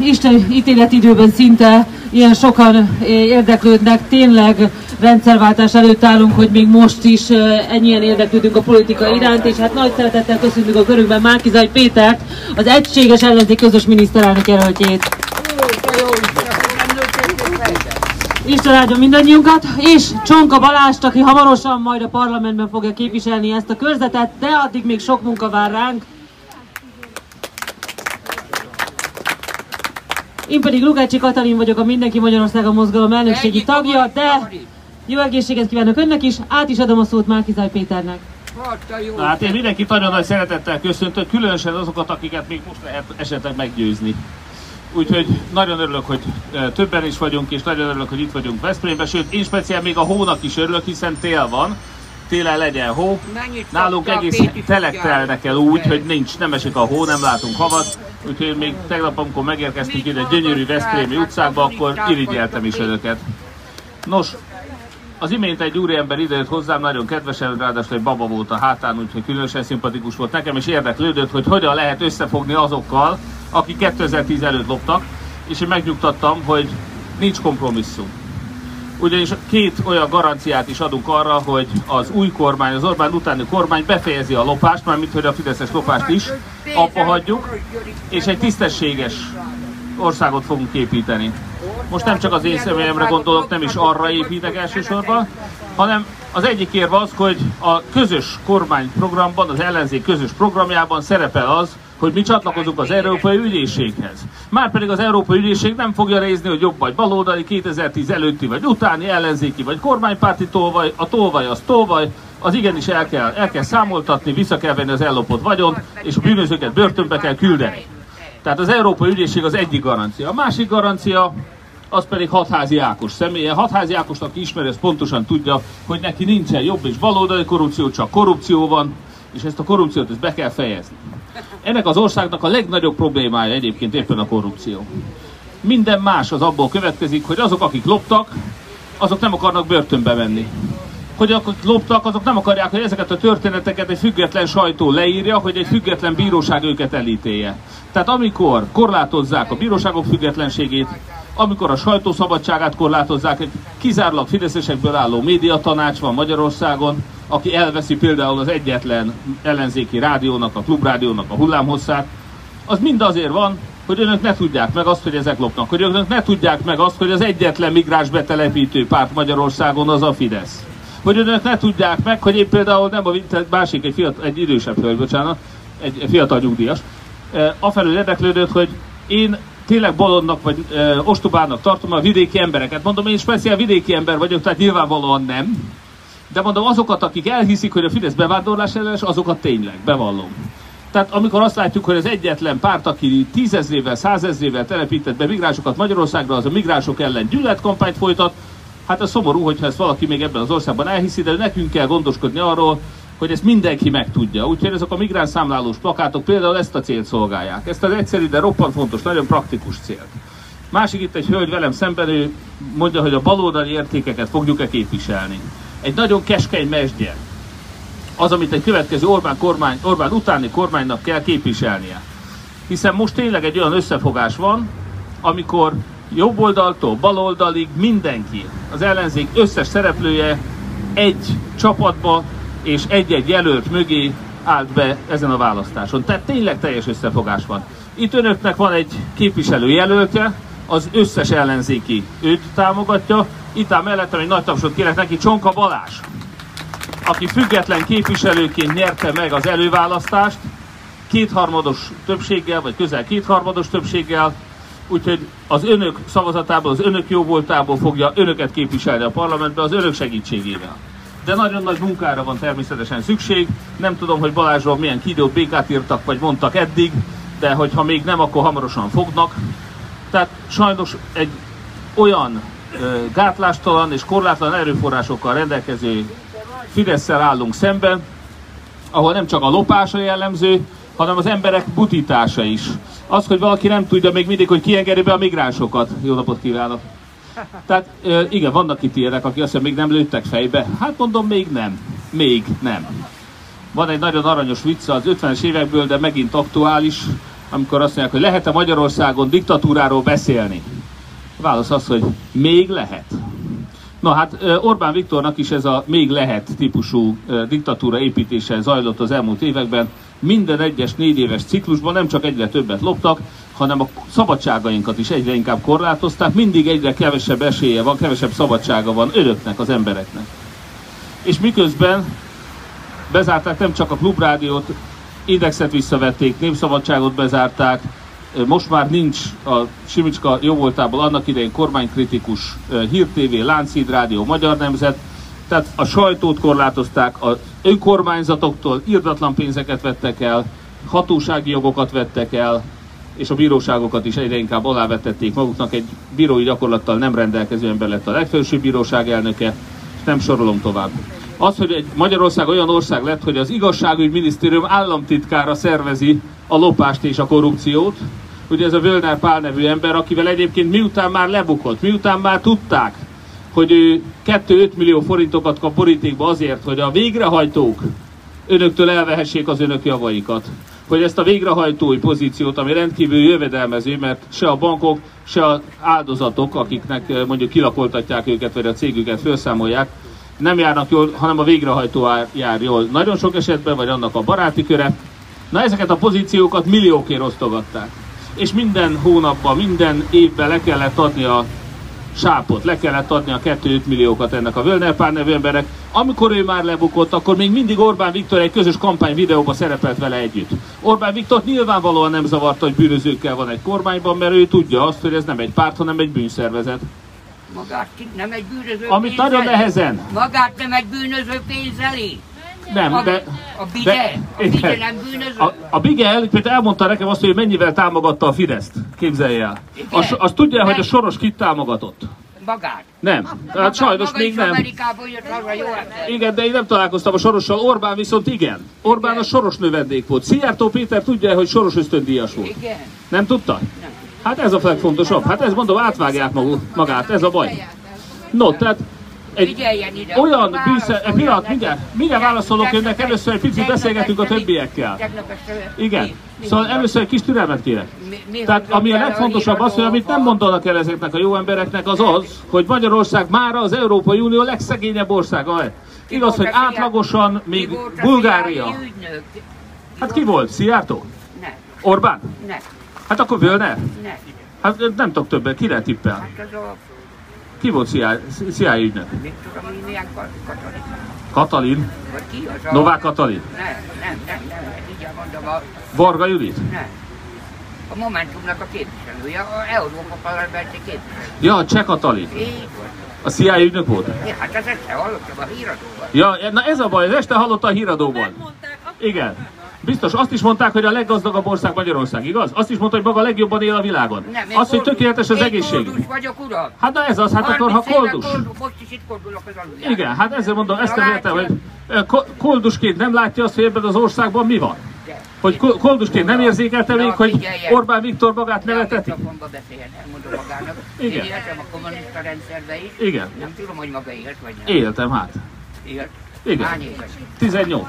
Isten ítéletidőben szinte ilyen sokan érdeklődnek, tényleg rendszerváltás előtt állunk, hogy még most is ennyien érdeklődünk a politika iránt, és hát nagy szeretettel köszönjük a körünkben Márkizaj Pétert, az egységes ellenzék közös miniszterelnök jelöltjét. Isten áldjon mindannyiunkat, és Csonka Balást, aki hamarosan majd a parlamentben fogja képviselni ezt a körzetet, de addig még sok munka vár ránk. Én pedig Lukácsi Katalin vagyok, a Mindenki Magyarországon mozgalom elnökségi tagja, de jó egészséget kívánok önnek is, át is adom a szót Márkizaj Péternek. Na, hát én mindenkit nagyon nagy szeretettel köszöntök, különösen azokat, akiket még most lehet esetleg meggyőzni. Úgyhogy nagyon örülök, hogy többen is vagyunk, és nagyon örülök, hogy itt vagyunk Veszprémben, sőt, én speciál még a hónak is örülök, hiszen tél van, télen legyen hó. Nálunk egész telek telnek el úgy, hogy nincs, nem esik a hó, nem látunk havat. Úgyhogy még tegnap, amikor megérkeztünk ide gyönyörű Veszprémi utcákba, akkor irigyeltem is önöket. Nos, az imént egy úriember idejött hozzám, nagyon kedvesen, ráadásul egy baba volt a hátán, úgyhogy különösen szimpatikus volt nekem, és érdeklődött, hogy hogyan lehet összefogni azokkal, akik 2010 előtt loptak, és én megnyugtattam, hogy nincs kompromisszum. Ugyanis két olyan garanciát is adunk arra, hogy az új kormány, az Orbán utáni kormány befejezi a lopást, mármint hogy a Fideszes lopást is abba hagyjuk, és egy tisztességes országot fogunk építeni. Most nem csak az én személyemre gondolok, nem is arra építek elsősorban, hanem az egyik érve az, hogy a közös kormányprogramban, az ellenzék közös programjában szerepel az, hogy mi csatlakozunk az Európai Ügyészséghez. Márpedig az Európai Ügyészség nem fogja nézni, hogy jobb vagy baloldali, 2010 előtti vagy utáni, ellenzéki vagy kormánypárti tolvaj, a tolvaj az tolvaj, az igenis el kell, el kell számoltatni, vissza kell venni az ellopott vagyont, és a bűnözőket börtönbe kell küldeni. Tehát az Európai Ügyészség az egyik garancia. A másik garancia az pedig Hatházi Ákos személye. Hatházi Ákosnak ismeri, ez pontosan tudja, hogy neki nincsen jobb és baloldali korrupció, csak korrupció van, és ezt a korrupciót ezt be kell fejezni. Ennek az országnak a legnagyobb problémája egyébként éppen a korrupció. Minden más az abból következik, hogy azok, akik loptak, azok nem akarnak börtönbe menni. Hogy akik loptak, azok nem akarják, hogy ezeket a történeteket egy független sajtó leírja, hogy egy független bíróság őket elítélje. Tehát amikor korlátozzák a bíróságok függetlenségét, amikor a sajtószabadságát korlátozzák, egy kizárólag fideszesekből álló médiatanács van Magyarországon, aki elveszi például az egyetlen ellenzéki rádiónak, a klubrádiónak a hullámhosszát, az mind azért van, hogy önök ne tudják meg azt, hogy ezek lopnak, hogy önök ne tudják meg azt, hogy az egyetlen migráns betelepítő párt Magyarországon az a Fidesz. Hogy önök ne tudják meg, hogy én például nem a másik, egy, fiatal, egy idősebb hölgy, bocsánat, egy fiatal nyugdíjas, afelől érdeklődött, hogy én tényleg bolondnak vagy ö, ostobának tartom a vidéki embereket. Mondom, én speciál vidéki ember vagyok, tehát nyilvánvalóan nem. De mondom, azokat, akik elhiszik, hogy a Fidesz bevándorlás ellenes, azokat tényleg, bevallom. Tehát amikor azt látjuk, hogy az egyetlen párt, aki tízezrével, százezrével telepített be migránsokat Magyarországra, az a migránsok ellen gyűlöletkampányt folytat, hát ez szomorú, hogyha ezt valaki még ebben az országban elhiszi, de nekünk kell gondoskodni arról, hogy ezt mindenki megtudja. Úgyhogy ezek a migráns számlálós plakátok például ezt a célt szolgálják. Ezt az egyszerű, de roppant fontos, nagyon praktikus célt. Másik itt egy hölgy velem szemben, ő mondja, hogy a baloldali értékeket fogjuk-e képviselni. Egy nagyon keskeny mesdje. Az, amit egy következő Orbán, kormány, Orbán utáni kormánynak kell képviselnie. Hiszen most tényleg egy olyan összefogás van, amikor jobb oldaltól baloldalig mindenki, az ellenzék összes szereplője egy csapatba és egy-egy jelölt mögé állt be ezen a választáson. Tehát tényleg teljes összefogás van. Itt önöknek van egy képviselő jelöltje, az összes ellenzéki őt támogatja. Itt áll mellettem egy nagy tapsot kérek neki, Csonka Balás, aki független képviselőként nyerte meg az előválasztást, kétharmados többséggel, vagy közel kétharmados többséggel, úgyhogy az önök szavazatából, az önök jóvoltából fogja önöket képviselni a parlamentbe az önök segítségével de nagyon nagy munkára van természetesen szükség. Nem tudom, hogy Balázsról milyen kidót békát írtak, vagy mondtak eddig, de hogyha még nem, akkor hamarosan fognak. Tehát sajnos egy olyan gátlástalan és korlátlan erőforrásokkal rendelkező fidesz állunk szemben, ahol nem csak a lopása jellemző, hanem az emberek butítása is. Az, hogy valaki nem tudja még mindig, hogy kiengedi be a migránsokat. Jó napot kívánok! Tehát igen, vannak itt ilyenek, akik azt mondja, még nem lőttek fejbe. Hát mondom, még nem. Még nem. Van egy nagyon aranyos vicca az 50-es évekből, de megint aktuális. amikor azt mondják, hogy lehet-e Magyarországon diktatúráról beszélni? A válasz az, hogy még lehet. Na hát Orbán Viktornak is ez a még lehet típusú diktatúra építése zajlott az elmúlt években. Minden egyes négy éves ciklusban nem csak egyre többet loptak, hanem a szabadságainkat is egyre inkább korlátozták, mindig egyre kevesebb esélye van, kevesebb szabadsága van önöknek, az embereknek. És miközben bezárták nem csak a klubrádiót, indexet visszavették, népszabadságot bezárták, most már nincs a Simicska jóvoltából annak idején kormánykritikus Hír TV, Lánchíd Rádió, Magyar Nemzet, tehát a sajtót korlátozták, az önkormányzatoktól irdatlan pénzeket vettek el, hatósági jogokat vettek el, és a bíróságokat is egyre inkább alávetették maguknak. Egy bírói gyakorlattal nem rendelkező ember lett a legfelsőbb bíróság elnöke, és nem sorolom tovább. Az, hogy egy Magyarország olyan ország lett, hogy az igazságügy minisztérium államtitkára szervezi a lopást és a korrupciót, ugye ez a Völner Pál nevű ember, akivel egyébként miután már lebukott, miután már tudták, hogy ő 2-5 millió forintokat kap borítékba azért, hogy a végrehajtók önöktől elvehessék az önök javaikat. Hogy ezt a végrehajtói pozíciót, ami rendkívül jövedelmező, mert se a bankok, se az áldozatok, akiknek eh, mondjuk kilakoltatják őket, vagy a cégüket felszámolják, nem járnak jól, hanem a végrehajtó jár jól. Nagyon sok esetben, vagy annak a baráti köre. Na ezeket a pozíciókat milliókért osztogatták. És minden hónapban, minden évben le kellett adni a sápot, le kellett adni a 2-5 milliókat ennek a Völner pár nevű emberek. Amikor ő már lebukott, akkor még mindig Orbán Viktor egy közös kampány videóba szerepelt vele együtt. Orbán Viktor nyilvánvalóan nem zavarta, hogy bűnözőkkel van egy kormányban, mert ő tudja azt, hogy ez nem egy párt, hanem egy bűnszervezet. Magát nem egy bűnöző Amit nagyon nehezen. Magát nem egy bűnöző pénzeli. Nem, a, de... A Bige? De, a Bige nem bűnöző? A, a Bige például elmondta nekem azt, hogy mennyivel támogatta a Fideszt. Képzelje el. Azt, azt tudja, hogy a Soros kit támogatott? Magát? Nem. Maga, hát sajnos maga még nem. Amerikából jött haza, jó Igen, de én nem találkoztam a Sorossal. Orbán viszont igen. Orbán igen. a Soros növendék volt. Szijjártó Péter tudja, hogy Soros ösztöndíjas volt. Igen. Nem tudta? Nem. Hát ez a legfontosabb. Hát ez mondom, átvágják magát. Ez a baj. No, tehát egy ide, olyan bűszer, pillanat, mindjárt, mindjárt válaszolok önnek, először egy picit beszélgetünk a többiekkel. Igen, szóval először egy kis türelmet kérek. Tehát ami a legfontosabb az, hogy amit nem mondanak el ezeknek a jó embereknek, az az, hogy Magyarország már az Európai Unió legszegényebb országa. Igaz, hogy átlagosan még Bulgária. Hát ki volt? Szijjártó? Orbán? Hát akkor Völner? Hát nem tudok többet, ki lehet tippel? Hát ki volt CIA ügynök? Mit tudom, hogy milyen Katalin. Katalin? Vagy ki az a... Novák Katalin? Nem, nem, nem, nem, így mondom a... Varga Judit? Nem. A Momentumnak a képviselője, a Európa Parlamenti képviselő. Ja, a Cseh Katalin. Így A CIA ügynök volt? Ja, hát ez este hallottam a híradóban. Ja, na ez a baj, ez este hallotta a híradóban. Igen. Biztos, azt is mondták, hogy a leggazdagabb ország Magyarország, igaz? Azt is mondta, hogy maga legjobban él a világon. Nem, azt, hogy tökéletes az egészség. Koldus vagyok, uram. Hát na ez az, hát akkor ha koldus. koldus. Most is itt koldulok az alulján. Igen, hát ezzel mondom, ezt nem értem, hogy koldusként nem látja azt, hogy ebben az országban mi van. Hogy koldusként nem érzékelte még, hogy Orbán Viktor magát neveteti? Igen. Én éltem a kommunista rendszerbe is. Igen. Nem tudom, hogy maga élt vagy nem. Éltem hát. Élt. Igen. Hány éves? 18.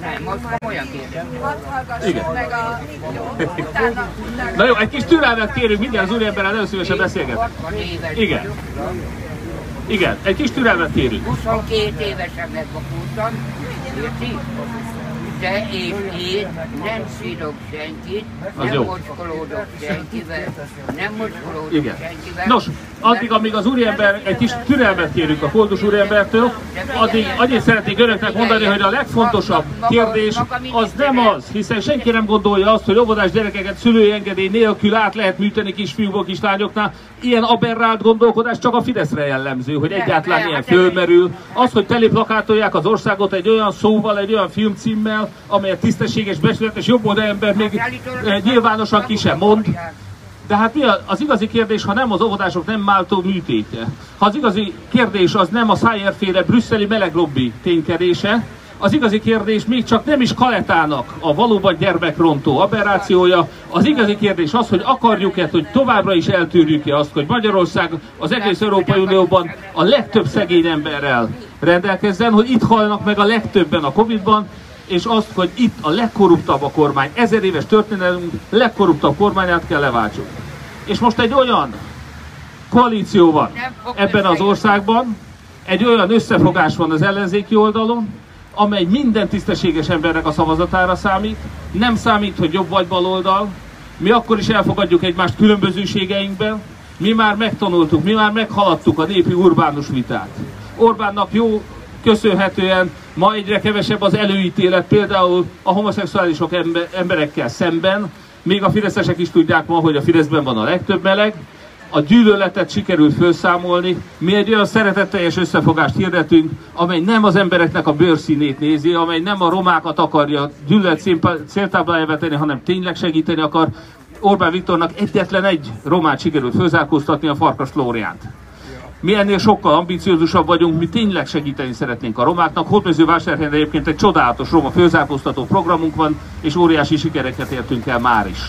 Nem, most olyan kérdem. Igen. Na jó, egy kis türelmet kérünk, mindjárt az úriemberrel nagyon szívesen beszélgetek. Igen. Igen, egy kis türelmet kérünk. 22 évesen megvakultam, érti? De és én nem szírok senkit, az nem mocskolódok senkivel, nem mocskolódok Igen. senkivel. Nos, addig, amíg az úriember, egy kis türelmet kérünk a koldus úriembertől, addig annyit szeretnék önöknek mondani, hogy a legfontosabb kérdés az nem az, hiszen senki nem gondolja azt, hogy óvodás gyerekeket szülői engedély nélkül át lehet műteni kisfiúkból, kislányoknál. Ilyen aberrált gondolkodás csak a Fideszre jellemző, hogy egyáltalán ilyen hát fölmerül. Az, hogy teleplakátolják az országot egy olyan szóval, egy olyan filmcímmel, amelyet tisztességes, becsületes jobboldali ember még eh, nyilvánosan ki sem mond. De hát mi az igazi kérdés, ha nem az óvodások nem máltó műtétje, ha az igazi kérdés az nem a szájérféle brüsszeli meleglobbi ténykedése, az igazi kérdés még csak nem is Kaletának a valóban gyermekrontó aberrációja. Az igazi kérdés az, hogy akarjuk-e, hogy továbbra is eltűrjük-e azt, hogy Magyarország az egész Európai Unióban a legtöbb szegény emberrel rendelkezzen, hogy itt halnak meg a legtöbben a Covid-ban, és azt, hogy itt a legkorruptabb a kormány, ezer éves történelmünk legkorruptabb kormányát kell leváltsuk. És most egy olyan koalíció van ebben az országban, egy olyan összefogás van az ellenzéki oldalon, amely minden tisztességes embernek a szavazatára számít, nem számít, hogy jobb vagy baloldal, mi akkor is elfogadjuk egymást különbözőségeinkben, mi már megtanultuk, mi már meghaladtuk a népi urbánus vitát. Orbánnak jó köszönhetően ma egyre kevesebb az előítélet például a homoszexuálisok emberekkel szemben, még a fideszesek is tudják ma, hogy a Fideszben van a legtöbb meleg, a gyűlöletet sikerült felszámolni. Mi egy olyan szeretetteljes összefogást hirdetünk, amely nem az embereknek a bőrszínét nézi, amely nem a romákat akarja gyűlölet céltáblájába tenni, hanem tényleg segíteni akar. Orbán Viktornak egyetlen egy romát sikerült főzárkóztatni, a Farkas Flóriánt. Mi ennél sokkal ambiciózusabb vagyunk, mi tényleg segíteni szeretnénk a romáknak. Hódmezővásárhelyen egyébként egy csodálatos roma főzárkóztató programunk van, és óriási sikereket értünk el már is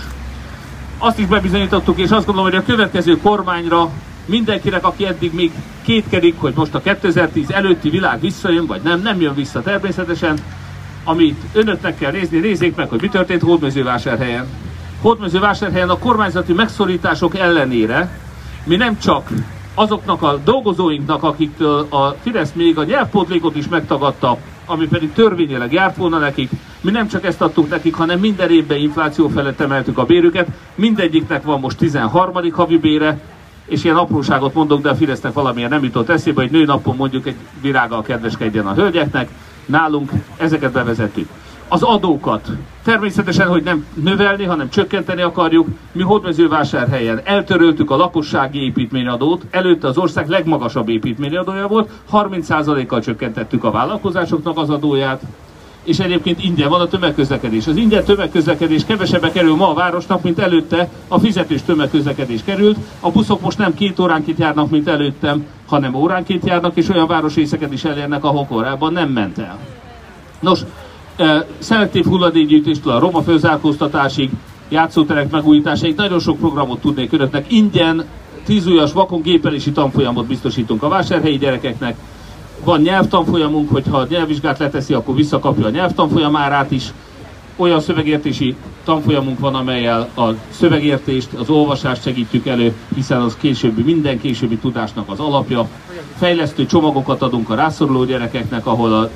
azt is bebizonyítottuk, és azt gondolom, hogy a következő kormányra mindenkinek, aki eddig még kétkedik, hogy most a 2010 előtti világ visszajön, vagy nem, nem jön vissza természetesen, amit önöknek kell nézni, nézzék meg, hogy mi történt Hódmezővásárhelyen. Hódmezővásárhelyen a kormányzati megszorítások ellenére mi nem csak azoknak a dolgozóinknak, akik a Fidesz még a nyelvpótlékot is megtagadta, ami pedig törvényileg járt volna nekik, mi nem csak ezt adtuk nekik, hanem minden évben infláció felett emeltük a bérüket, mindegyiknek van most 13. havi bére, és ilyen apróságot mondok, de a Fidesznek valamilyen nem jutott eszébe, hogy nőnapon mondjuk egy virággal kedveskedjen a hölgyeknek, nálunk ezeket bevezettük az adókat. Természetesen, hogy nem növelni, hanem csökkenteni akarjuk. Mi Hódmezővásárhelyen eltöröltük a lakossági építményadót, előtte az ország legmagasabb építményadója volt, 30%-kal csökkentettük a vállalkozásoknak az adóját, és egyébként ingyen van a tömegközlekedés. Az ingyen tömegközlekedés kevesebbe kerül ma a városnak, mint előtte a fizetős tömegközlekedés került. A buszok most nem két óránként járnak, mint előttem, hanem óránként járnak, és olyan városrészeket is elérnek, ahol korábban nem ment el. Nos, szelektív hulladékgyűjtéstől a roma főzárkóztatásig, játszóterek megújításáig nagyon sok programot tudnék önöknek. Ingyen tízújas vakon gépelési tanfolyamot biztosítunk a vásárhelyi gyerekeknek. Van nyelvtanfolyamunk, hogyha a nyelvvizsgát leteszi, akkor visszakapja a nyelvtanfolyam árát is. Olyan szövegértési tanfolyamunk van, amelyel a szövegértést, az olvasást segítjük elő, hiszen az későbbi, minden későbbi tudásnak az alapja. Fejlesztő csomagokat adunk a rászoruló gyerekeknek, ahol a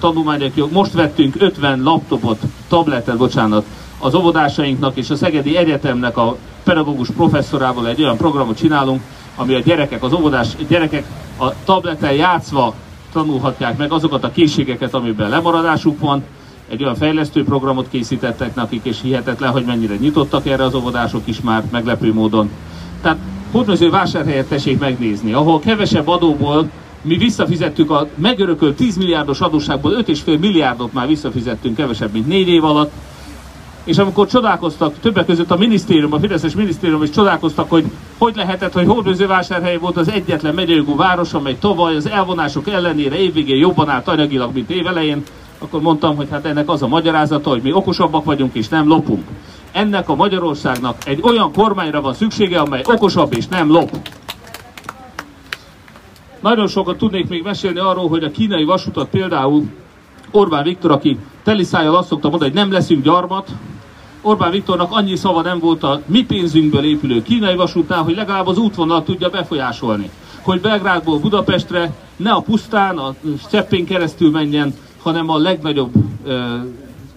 tanulmányok, most vettünk 50 laptopot, tabletet, bocsánat, az óvodásainknak és a Szegedi Egyetemnek a pedagógus professzorával egy olyan programot csinálunk, ami a gyerekek, az óvodás gyerekek a tableten játszva tanulhatják meg azokat a készségeket, amiben lemaradásuk van. Egy olyan fejlesztő programot készítettek nekik, és hihetetlen, hogy mennyire nyitottak erre az óvodások is már meglepő módon. Tehát Hódmező vásárhelyet tessék megnézni, ahol kevesebb adóból mi visszafizettük a megörökölt 10 milliárdos adósságból 5,5 milliárdot már visszafizettünk kevesebb, mint 4 év alatt. És amikor csodálkoztak, többek között a minisztérium, a Fideszes minisztérium is csodálkoztak, hogy hogy lehetett, hogy Hódmezővásárhely volt az egyetlen megyőjogú város, amely tavaly az elvonások ellenére évvégén jobban állt anyagilag, mint évelején, akkor mondtam, hogy hát ennek az a magyarázata, hogy mi okosabbak vagyunk és nem lopunk. Ennek a Magyarországnak egy olyan kormányra van szüksége, amely okosabb és nem lop. Nagyon sokat tudnék még mesélni arról, hogy a kínai vasutat például Orbán Viktor, aki teliszájjal azt szokta mondani, hogy nem leszünk gyarmat, Orbán Viktornak annyi szava nem volt a mi pénzünkből épülő kínai vasútnál, hogy legalább az útvonalat tudja befolyásolni. Hogy Belgrádból Budapestre ne a pusztán, a Cseppén keresztül menjen, hanem a legnagyobb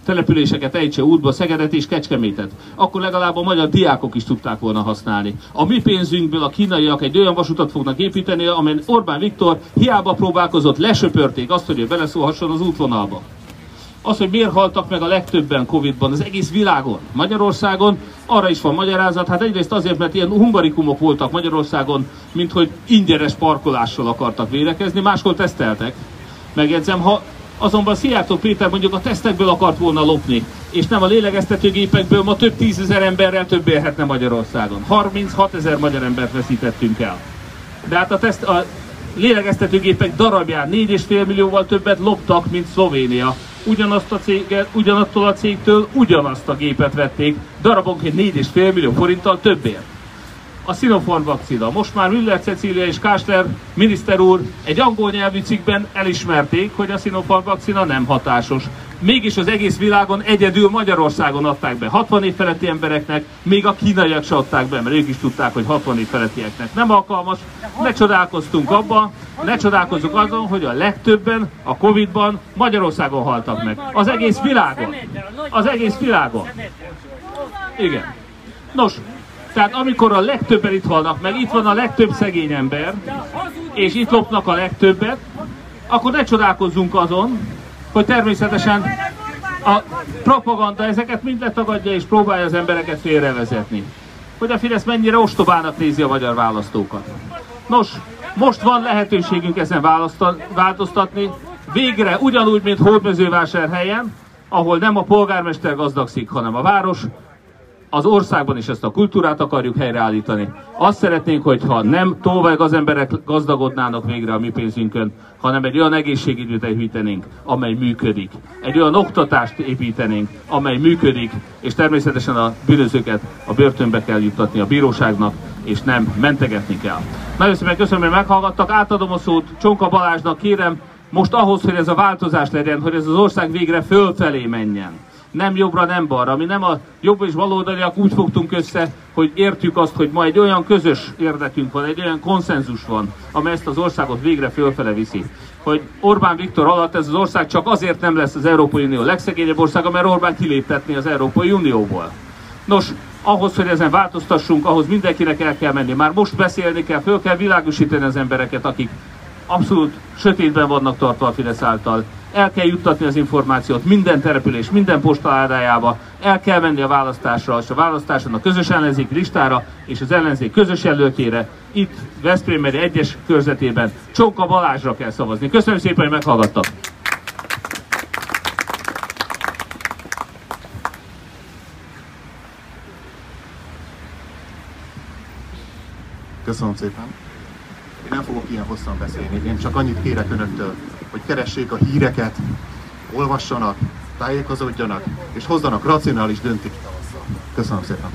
településeket ejtse útba, Szegedet és Kecskemétet, akkor legalább a magyar diákok is tudták volna használni. A mi pénzünkből a kínaiak egy olyan vasutat fognak építeni, amelyen Orbán Viktor hiába próbálkozott, lesöpörték azt, hogy ő beleszólhasson az útvonalba. Az, hogy miért haltak meg a legtöbben Covid-ban az egész világon, Magyarországon, arra is van magyarázat. Hát egyrészt azért, mert ilyen hungarikumok voltak Magyarországon, mint hogy ingyenes parkolással akartak vérekezni, máskor teszteltek. Megjegyzem, ha Azonban Szijjártó Péter mondjuk a tesztekből akart volna lopni, és nem a lélegeztetőgépekből ma több tízezer emberrel több élhetne Magyarországon. 36 ezer magyar embert veszítettünk el. De hát a, teszt, a lélegeztetőgépek darabján 4,5 millióval többet loptak, mint Szlovénia. Ugyanazt a céget, ugyanattól a cégtől ugyanazt a gépet vették, darabonként 4,5 millió forinttal többért a Sinopharm vakcina. Most már Müller Cecília és Kásler miniszter úr egy angol nyelvű cikkben elismerték, hogy a Sinopharm vakcina nem hatásos. Mégis az egész világon egyedül Magyarországon adták be 60 év feletti embereknek, még a kínaiak se adták be, mert ők is tudták, hogy 60 év felettieknek nem alkalmas. Ne csodálkoztunk abban, ne csodálkozzunk azon, hogy a legtöbben a Covid-ban Magyarországon haltak meg. Az egész világon. Az egész világon. Igen. Nos, tehát amikor a legtöbben itt halnak meg, itt van a legtöbb szegény ember, és itt lopnak a legtöbbet, akkor ne csodálkozzunk azon, hogy természetesen a propaganda ezeket mind letagadja és próbálja az embereket félrevezetni. Hogy a Fidesz mennyire ostobának nézi a magyar választókat. Nos, most van lehetőségünk ezen változtatni, végre ugyanúgy, mint Hódmezővásárhelyen, ahol nem a polgármester gazdagszik, hanem a város, az országban is ezt a kultúrát akarjuk helyreállítani. Azt szeretnénk, hogyha nem tolvaj az emberek gazdagodnának végre a mi pénzünkön, hanem egy olyan egészségügyet építenénk, amely működik. Egy olyan oktatást építenénk, amely működik, és természetesen a bűnözőket a börtönbe kell juttatni a bíróságnak, és nem mentegetni kell. Nagyon szépen köszönöm, hogy meghallgattak. Átadom a szót Csonka Balázsnak, kérem, most ahhoz, hogy ez a változás legyen, hogy ez az ország végre fölfelé menjen nem jobbra, nem balra. Mi nem a jobb és baloldaliak úgy fogtunk össze, hogy értjük azt, hogy ma egy olyan közös érdekünk van, egy olyan konszenzus van, amely ezt az országot végre fölfele viszi. Hogy Orbán Viktor alatt ez az ország csak azért nem lesz az Európai Unió legszegényebb országa, mert Orbán kiléptetni az Európai Unióból. Nos, ahhoz, hogy ezen változtassunk, ahhoz mindenkinek el kell menni. Már most beszélni kell, föl kell világosítani az embereket, akik abszolút sötétben vannak tartva a Fidesz által el kell juttatni az információt minden település, minden postaládájába, el kell menni a választásra, és a választáson a közös ellenzék listára és az ellenzék közös jelöltjére, itt Veszprémeri egyes körzetében Csonka Balázsra kell szavazni. Köszönöm szépen, hogy meghallgattak! Köszönöm szépen! Én nem fogok ilyen hosszan beszélni, én csak annyit kérek önöktől, hogy keressék a híreket, olvassanak, tájékozódjanak, és hozzanak racionális döntést. Köszönöm szépen!